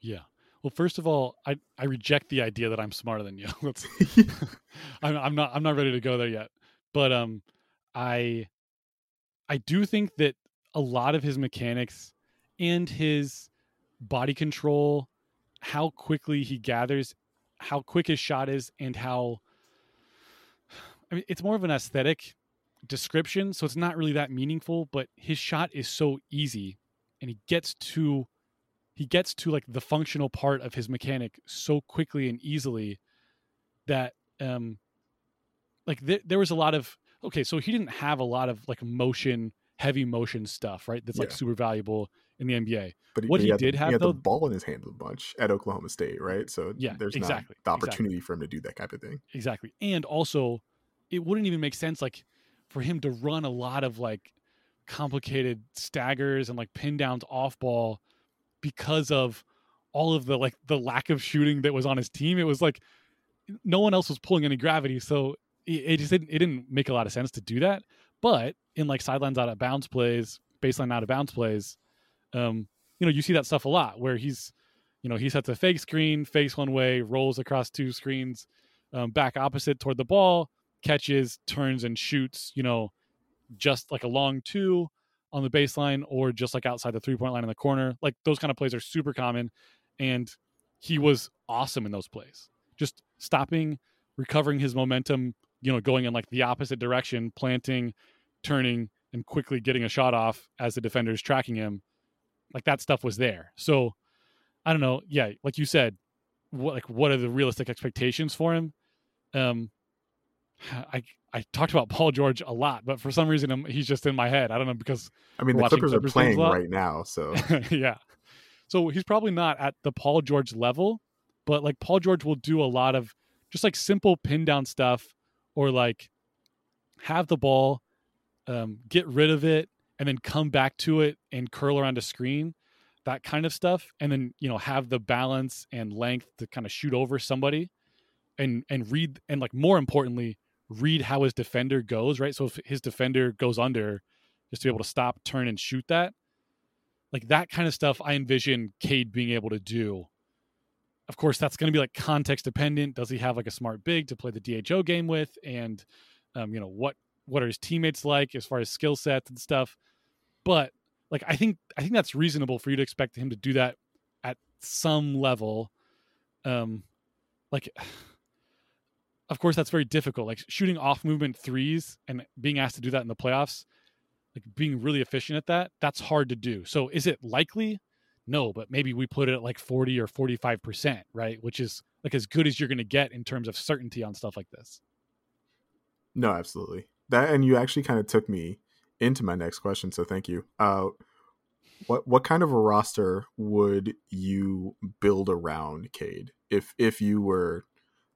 Yeah. Well, first of all, I, I reject the idea that I'm smarter than you. <laughs> Let's, <laughs> <laughs> I'm, I'm not I'm not ready to go there yet. But um, I I do think that a lot of his mechanics and his body control, how quickly he gathers, how quick his shot is, and how I mean, it's more of an aesthetic description, so it's not really that meaningful. But his shot is so easy, and he gets to he gets to like the functional part of his mechanic so quickly and easily that um like there, there was a lot of okay so he didn't have a lot of like motion heavy motion stuff right that's like super valuable in the nba But What he had did have, he though- the ball in his hand a bunch at Oklahoma State, right? So Yeah, there's exactly, not the exactly. opportunity for him to do that type of thing. exactly and also it wouldn't even make sense like for him to run a lot of like complicated staggers and like pin downs off ball because of all of the like the lack of shooting that was on his team it was like no one else was pulling any gravity so it, it just didn't it didn't make a lot of sense to do that but in like sidelines out of bounds plays baseline out of bounds plays um you know you see that stuff a lot where he's you know he sets a fake screen fakes one way rolls across two screens um, back opposite toward the ball catches turns and shoots you know just like a long two on the baseline or just like outside the three point line in the corner like those kind of plays are super common and he was awesome in those plays. Just stopping recovering his momentum you know going in like the opposite direction planting turning and quickly getting a shot off as the defender's tracking him like that stuff was there. So i don't know yeah like you said what like what are the realistic expectations for him? Um <sighs> i i talked about paul george a lot but for some reason I'm, he's just in my head i don't know because I mean, the watching Clippers are playing right now, so <laughs> yeah. So he's probably not at the Paul George level, but like Paul George will do a lot of just like simple pin down stuff or like have the ball, um, get rid of it, and then come back to it and curl around a screen, that kind of stuff. And then, you know, have the balance and length to kind of shoot over somebody and and read and like more importantly, read how his defender goes, right? So if his defender goes under, just to be able to stop, turn, and shoot that like that kind of stuff i envision cade being able to do. Of course that's going to be like context dependent. Does he have like a smart big to play the dho game with? And um, you know what what are his teammates like as far as skill sets and stuff? But like i think i think that's reasonable for you to expect him to do that at some level. Um like of course that's very difficult. Like shooting off movement threes and being asked to do that in the playoffs like being really efficient at that that's hard to do. So is it likely? No but maybe we put it at like 40 or 45% right? Which is like as good as you're going to get in terms of certainty on stuff like this. No, absolutely. That and you actually kind of took me into my next question, so thank you. Uh, what what kind of a roster would you build around Cade if if you were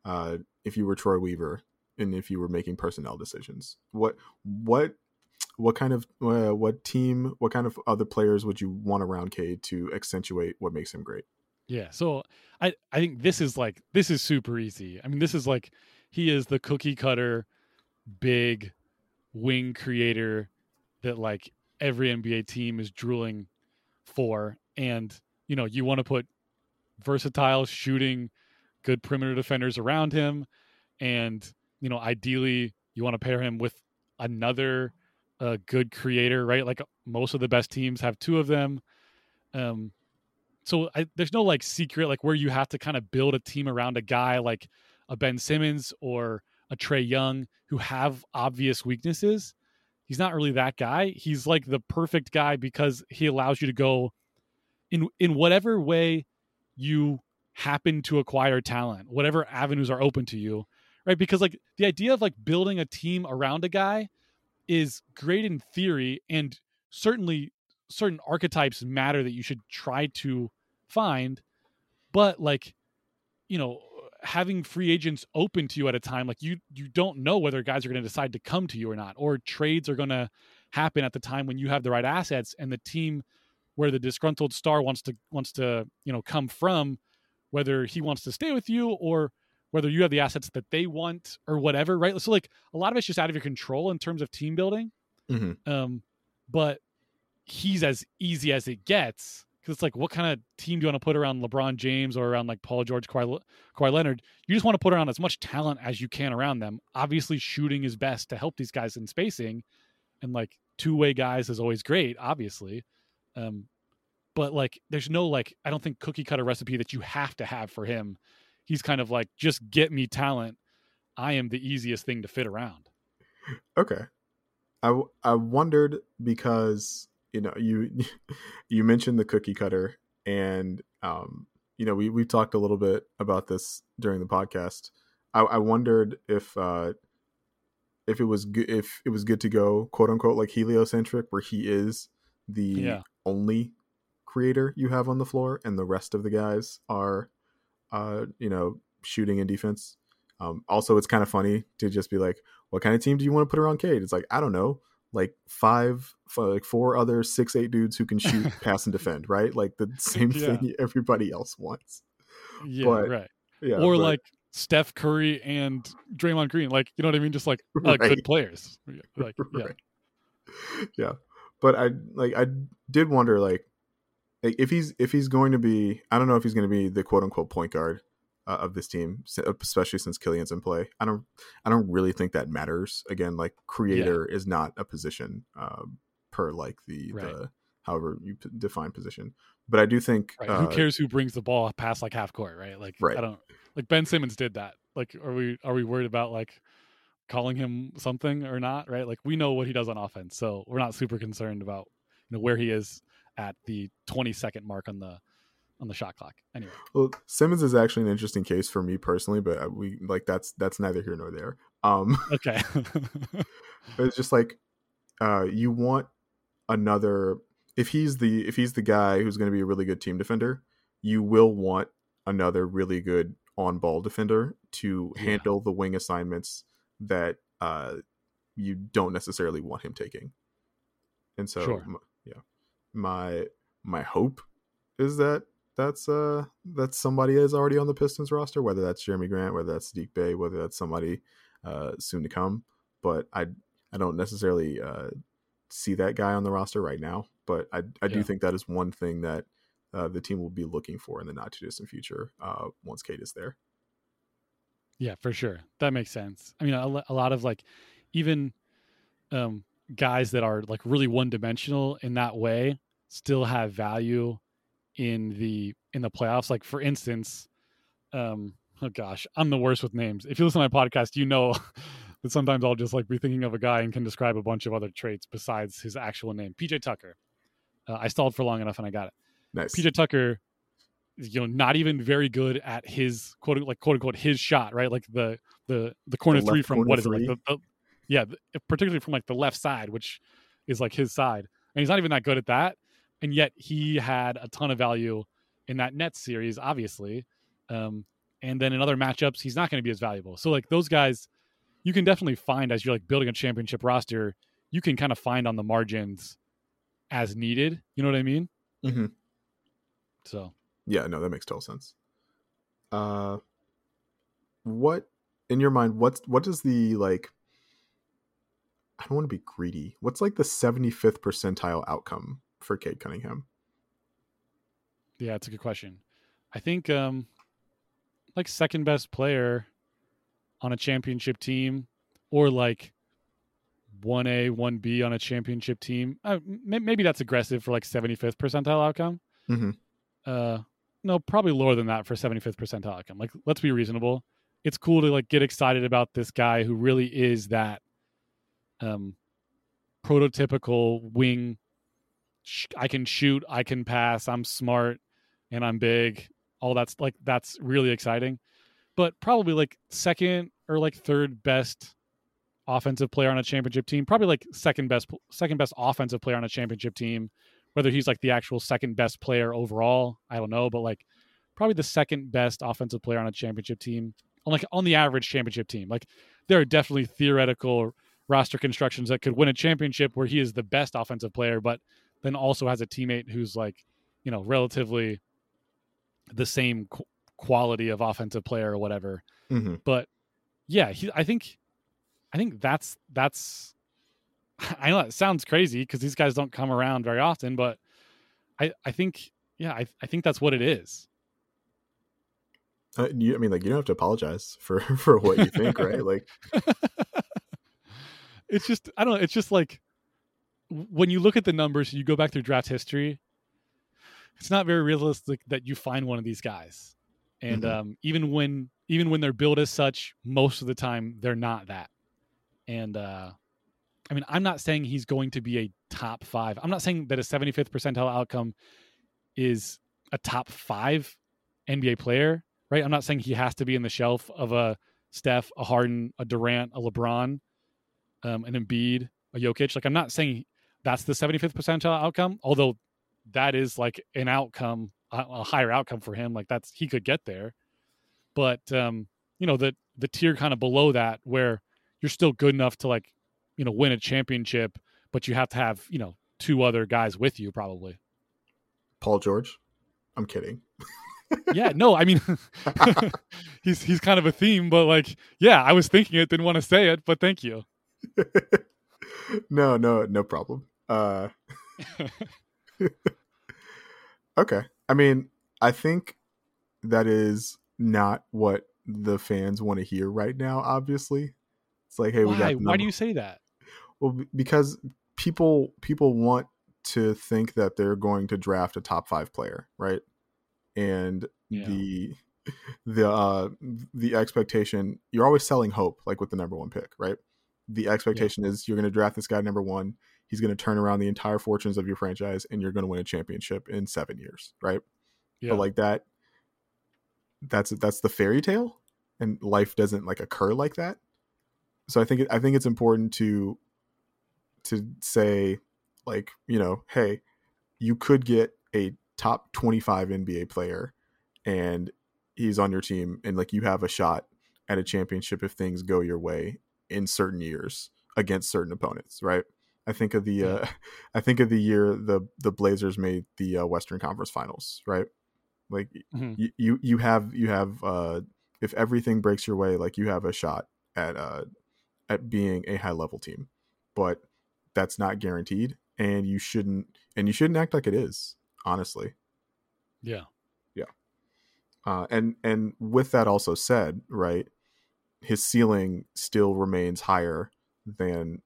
uh, if you were Troy Weaver and if you were making personnel decisions? What what what kind of uh, what team what kind of other players would you want around Cade to accentuate what makes him great? yeah so i i think this is like this is super easy i mean this is like he is the cookie cutter big wing creator that like every nba team is drooling for and you know you want to put versatile shooting good perimeter defenders around him and you know ideally you want to pair him with another uh, good creator right like most of the best teams have two of them um so I, there's no like secret like where you have to kind of build a team around a guy like a Ben Simmons or a Trae Young who have obvious weaknesses. He's not really that guy. He's like the perfect guy because he allows you to go in in whatever way you happen to acquire talent, whatever avenues are open to you, right? Because like the idea of like building a team around a guy is great in theory and certainly certain archetypes matter that you should try to find but like you know having free agents open to you at a time like you you don't know whether guys are going to decide to come to you or not or trades are going to happen at the time when you have the right assets and the team where the disgruntled star wants to wants to you know come from whether he wants to stay with you or whether you have the assets that they want or whatever right? So like a lot of it's just out of your control in terms of team building. Mhm. um but he's as easy as it gets because it's like what kind of team do you want to put around lebron james or around like paul george Kawhi, Kawhi leonard? You just want to put around as much talent as you can around them. Obviously shooting is best to help these guys in spacing and like two-way guys is always great obviously. Um but like there's no like i don't think cookie cutter recipe that you have to have for him he's kind of like just get me talent i am the easiest thing to fit around Okay. I I wondered because you know you <laughs> you mentioned the cookie cutter and um you know we we talked a little bit about this during the podcast. I, I wondered if uh if it was good if it was good to go quote unquote like heliocentric where he is the Yeah. only creator you have on the floor and the rest of the guys are uh you know shooting and defense. Um, also, it's kind of funny to just be like, "What kind of team do you want to put around Cade?" It's like I don't know, like five, f- like four other six eight dudes who can shoot, <laughs> pass, and defend, right? Like the same Yeah. thing <laughs> everybody else wants. yeah But- right Yeah, or but- like Steph Curry and Draymond Green, like you know what I mean, just like <laughs> uh, Right. good players. Like yeah, Right. yeah, but I like I did wonder like, like if he's if he's going to be I don't know if he's going to be the quote unquote point guard uh, of this team, especially since Killian's in play. I don't I don't really think that matters. Again, like creator is not a position um, per like the Right. the however you p- define position. But I do think right. uh, Who cares who brings the ball past like half court, right? Like Right. I don't like Ben Simmons did that. Like are we are we worried about like calling him something or not? Right? Like we know what he does on offense, so we're not super concerned about you know where he is at the 20 second mark on the on the shot clock. Anyway, Well, Simmons is actually an interesting case for me personally, but uh, we like that's that's neither here nor there. Um, <laughs> okay. <laughs> but it's just like uh, you want another. If he's the if he's the guy who's going to be a really good team defender, you will want another really good on ball defender to Yeah. handle the wing assignments that uh, you don't necessarily want him taking. And so, Sure. My my hope is that that's uh that's somebody is already on the Pistons roster, whether that's Jerami Grant, whether that's Saddiq Bey, whether that's somebody uh, soon to come. But I I don't necessarily uh, see that guy on the roster right now. But I I do Yeah. think that is one thing that uh, the team will be looking for in the not too distant future uh, once Cade is there. Yeah, for sure. That makes sense. I mean, a, a lot of like even um guys that are like really one dimensional in that way still have value in the in the playoffs. Like for instance, um oh gosh, I'm the worst with names. If you listen to my podcast, you know <laughs> that sometimes I'll just like be thinking of a guy and can describe a bunch of other traits besides his actual name. PJ Tucker. Uh, I stalled for long enough and I got it. Nice. PJ Tucker is, you know not even very good at his quote like quote unquote his shot right like the the the corner The three from what is it like the, the, yeah the, particularly from like the left side which is like his side and he's not even that good at that and yet he had a ton of value in that Nets series obviously um and then in other matchups he's not going to be as valuable so like those guys you can definitely find as you're like building a championship roster you can kind of find on the margins as needed you know what i mean Mm-hmm. so Yeah, no, that makes total sense. Uh, what in your mind? What's what does the like? I don't want to be greedy. What's like the seventy fifth percentile outcome for Cade Cunningham? Yeah, it's a good question. I think um like second best player on a championship team or like 1A, 1B on a championship team. Uh, maybe that's aggressive for like 75th percentile outcome. Mm-hmm. Uh no, probably lower than that for 75th percentile outcome. Like let's be reasonable. It's cool to like get excited about this guy who really is that um prototypical wing sh- I can shoot, I can pass, I'm smart, and I'm big. All that's like that's really exciting. But probably like second or like third best offensive player on a championship team, probably like second best second best offensive player on a championship team. Whether he's like the actual second best player overall, I don't know, but like probably the second best offensive player on a championship team. On like on the average championship team. Like there are definitely theoretical roster constructions that could win a championship where he is the best offensive player, but then also has a teammate who's like, you know, relatively the same qu- quality of offensive player or whatever. Mm-hmm. But yeah, he, I think, I think that's that's. <laughs> I know it sounds crazy because these guys don't come around very often, but I I think yeah I I think that's what it is. Uh, you, I mean, like you don't have to apologize for <laughs> for what you think, right? Like, <laughs> it's just I don't know. It's just like when you look at the numbers, you go back through draft history. It's not very realistic that you find one of these guys, and Mhm. um, even when even when they're built as such, most of the time they're not that. And uh, I mean, I'm not saying he's going to be a top five. I'm not saying that a 75th percentile outcome is a top five NBA player, right? I'm not saying he has to be in the shelf of a Steph, a Harden, a Durant, a LeBron, um, an Embiid, a Jokic. Like I'm not saying that's the 75th percentile outcome, although that is like an outcome, a, a higher outcome for him. Like that's he could get there, but um, you know the the tier kind of below that where you're still good enough to like you know win a championship, but you have to have you know two other guys with you probably. Paul George. I'm kidding. <laughs> yeah, no, I mean, <laughs> he's he's kind of a theme, but like, yeah, I was thinking it, didn't want to say it, but thank you. <laughs> no, no, no problem. Uh, <laughs> <laughs> okay. I mean, I think that is not what the fans want to hear right now. Obviously, it's like, hey, we got. Why? Why do you say that? Well, because people people want to think that they're going to draft a top five player, right? And Yeah. the the uh the expectation you're always selling hope, like with the number one pick, right? The expectation is you're going to draft this guy number one. He's going to turn around the entire fortunes of your franchise, and you're going to win a championship in seven years, right? Yeah, But like that, that's that's the fairy tale, and life doesn't like occur like that. So I think I think it's important to to say like you know, hey, you could get a top twenty five NBA player, and he's on your team, and like you have a shot at a championship if things go your way in certain years against certain opponents, right? I think of the uh, <laughs> I think of the year the the Blazers made the uh, Western Conference Finals, right? Like Mhm. you, you you have you have uh if everything breaks your way, like you have a shot at uh at being a high level team, but that's not guaranteed, and you shouldn't and you shouldn't act like it is, honestly. Yeah, yeah, Uh, and and with that also said, right, his ceiling still remains higher than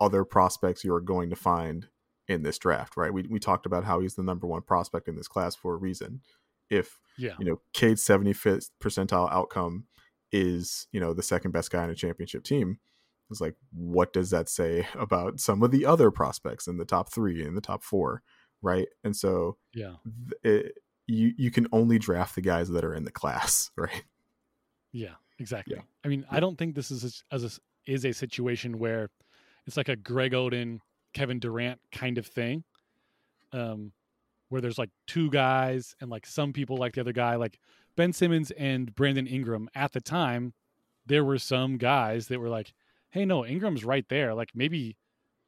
other prospects you are going to find in this draft, right? We we talked about how he's the number one prospect in this class for a reason. If yeah, you know Cade's seventy fifth percentile outcome is you know the second best guy on a championship team, it's like what does that say <laughs> about some of the other prospects in the top three in the top four, right? And so yeah, it, you you can only draft the guys that are in the class, <laughs> right? yeah, exactly. Yeah. I mean, I don't think this is a, as a, is a situation where it's like a Greg Oden, Kevin Durant kind of thing, um, where there's like two guys and like some people like the other guy, like Ben Simmons and Brandon Ingram. At the time, there were some guys that were like, "Hey, no, Ingram's right there. Like maybe,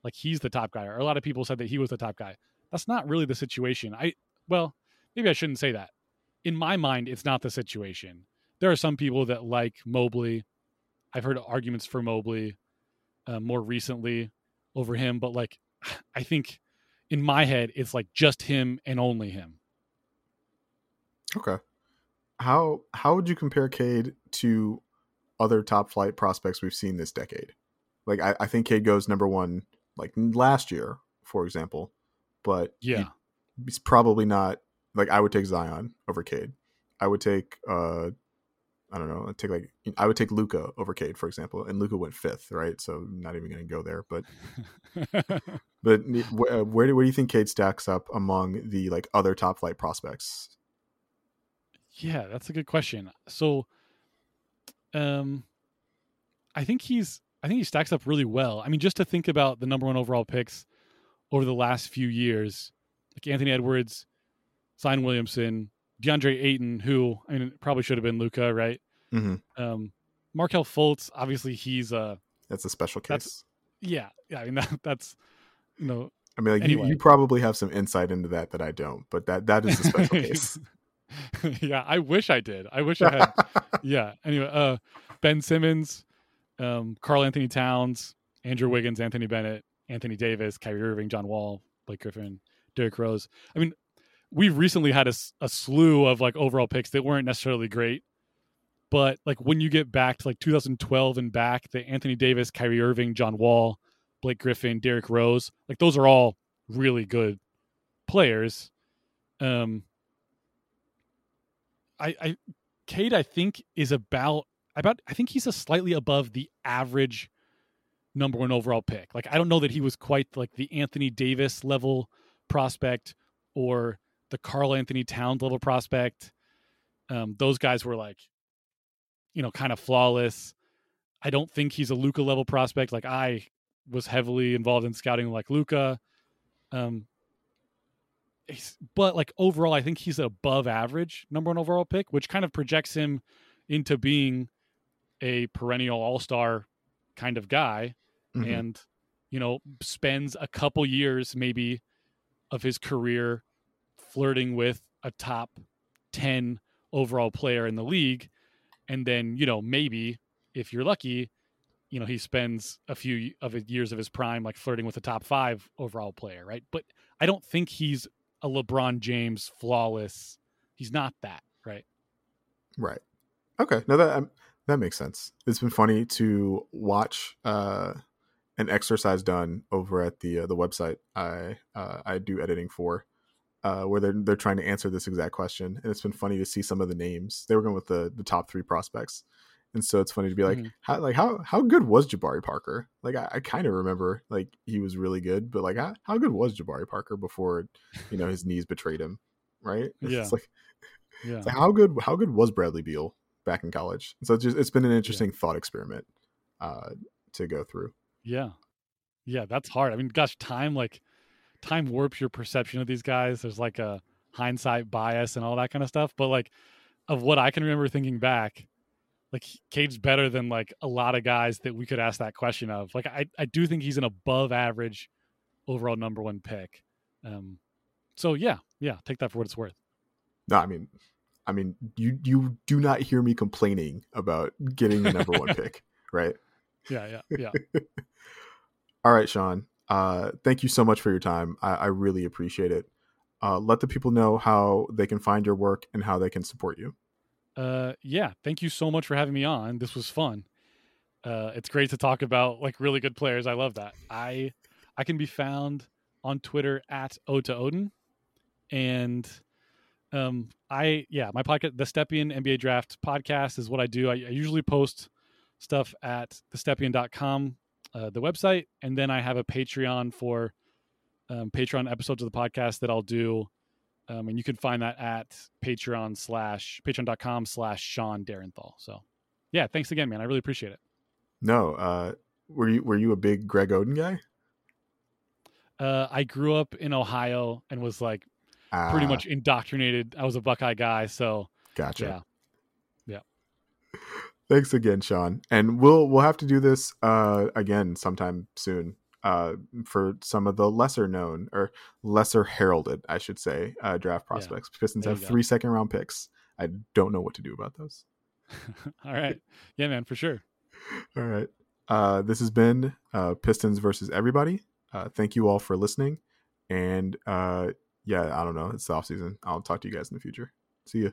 like he's the top guy." Or a lot of people said that he was the top guy. That's not really the situation. I well, maybe I shouldn't say that. In my mind, it's not the situation. There are some people that like Mobley. I've heard arguments for Mobley uh, more recently over him, but like <sighs> I think in my head, it's like just him and only him. Okay. How how would you compare Cade to other top flight prospects we've seen this decade? Like I, I think Cade goes number one like last year, for example, but he- Yeah, he's probably not like I would take Zion over Cade. I would take uh I don't know, I'd take like I would take Luka over Cade, for example, and Luka went fifth, right? So not even going to go there. But <laughs> but wh- uh, where do where do you think Cade stacks up among the like other top flight prospects? yeah, that's a good question. So, um, I think he's I think he stacks up really well. I mean, just to think about the number one overall picks over the last few years, like Anthony Edwards, Zion Williamson, DeAndre Ayton, who I mean probably should have been Luka, right? hmm Um, Markelle Fultz, obviously he's a That's a special case. Yeah, yeah. I mean <laughs> that, that's you know I mean, like anyway. you, you probably have some insight into that that I don't, but that that is a special <laughs> case. <laughs> yeah, I wish I did. I wish I had. yeah. Anyway, uh, Ben Simmons, um, Karl-Anthony Towns, Andrew Wiggins, Anthony Bennett, Anthony Davis, Kyrie Irving, John Wall, Blake Griffin, Derrick Rose. I mean, we've recently had a slew of like overall picks that weren't necessarily great, but like when you get back to like 2012 and back, the Anthony Davis, Kyrie Irving, John Wall, Blake Griffin, Derrick Rose, like those are all really good players. Um, I, I, Cade, I think is about about. I think he's a slightly above the average number one overall pick. Like I don't know that he was quite like the Anthony Davis level prospect or the Karl-Anthony Towns level prospect. Um, those guys were like, you know, kind of flawless. I don't think he's a Luka level prospect. Like I was heavily involved in scouting like Luka. Um, but like overall, I think he's an above average number one overall pick, which kind of projects him into being a perennial all star kind of guy Mhm. and you know spends a couple years maybe of his career flirting with a top 10 overall player in the league and then you know maybe if you're lucky you know he spends a few of his years of his prime like flirting with a top 5 overall player right but i don't think he's a LeBron James flawless he's not that right Right. Okay. No, that um, that makes sense. It's been funny to watch uh, an exercise done over at the uh, the website I uh, I do editing for, uh, where they're they're trying to answer this exact question, and it's been funny to see some of the names. They were going with the the top three prospects, and so it's funny to be like, Mhm. how like how how good was Jabari Parker? Like I, I kind of remember like he was really good, but like how, how good was Jabari Parker before you know his knees betrayed him, right? It's Yeah. like yeah it's like, how good how good was Bradley Beal back in college? So it's just it's been an interesting thought experiment uh, to go through. Yeah. Yeah, that's hard. I mean, gosh, time like time warps your perception of these guys. There's like a hindsight bias and all that kind of stuff. But like of what I can remember thinking back, like Cade's better than like a lot of guys that we could ask that question of. Like I, I do think he's an above average overall number one pick. Um so yeah, yeah, take that for what it's worth. No, I mean, I mean, you you do not hear me complaining about getting the number one <laughs> pick, right? Yeah, yeah, yeah. <laughs> All right, Sean. Uh, thank you so much for your time. I, I really appreciate it. Uh, let the people know how they can find your work and how they can support you. Uh, yeah, thank you so much for having me on. This was fun. Uh, it's great to talk about like really good players. I love that. I I can be found on Twitter at Ota Odin, and um, I yeah, my podcast, the Stepien NBA Draft podcast, is what I do. I, I usually post stuff at thestepien.com, uh, the website, and then I have a Patreon for um, Patreon episodes of the podcast that I'll do um, and you can find that at patreon slash patreon.com slash sean derenthal so yeah thanks again man. I really appreciate it. No, uh, were you were you a big Greg Oden guy? uh, i grew up in ohio and was like pretty Ah, much indoctrinated. I was a buckeye guy so gotcha. yeah Thanks again, Sean. And we'll we'll have to do this uh, again sometime soon uh, for some of the lesser known or lesser heralded, I should say, uh, draft Yeah. prospects. Pistons have go. three second round picks. I don't know what to do about those. <laughs> all right yeah man for sure <laughs> All right. Uh, this has been uh, Pistons versus everybody. Uh, thank you all for listening. And uh, yeah, I don't know. It's the off season. I'll talk to you guys in the future. See you.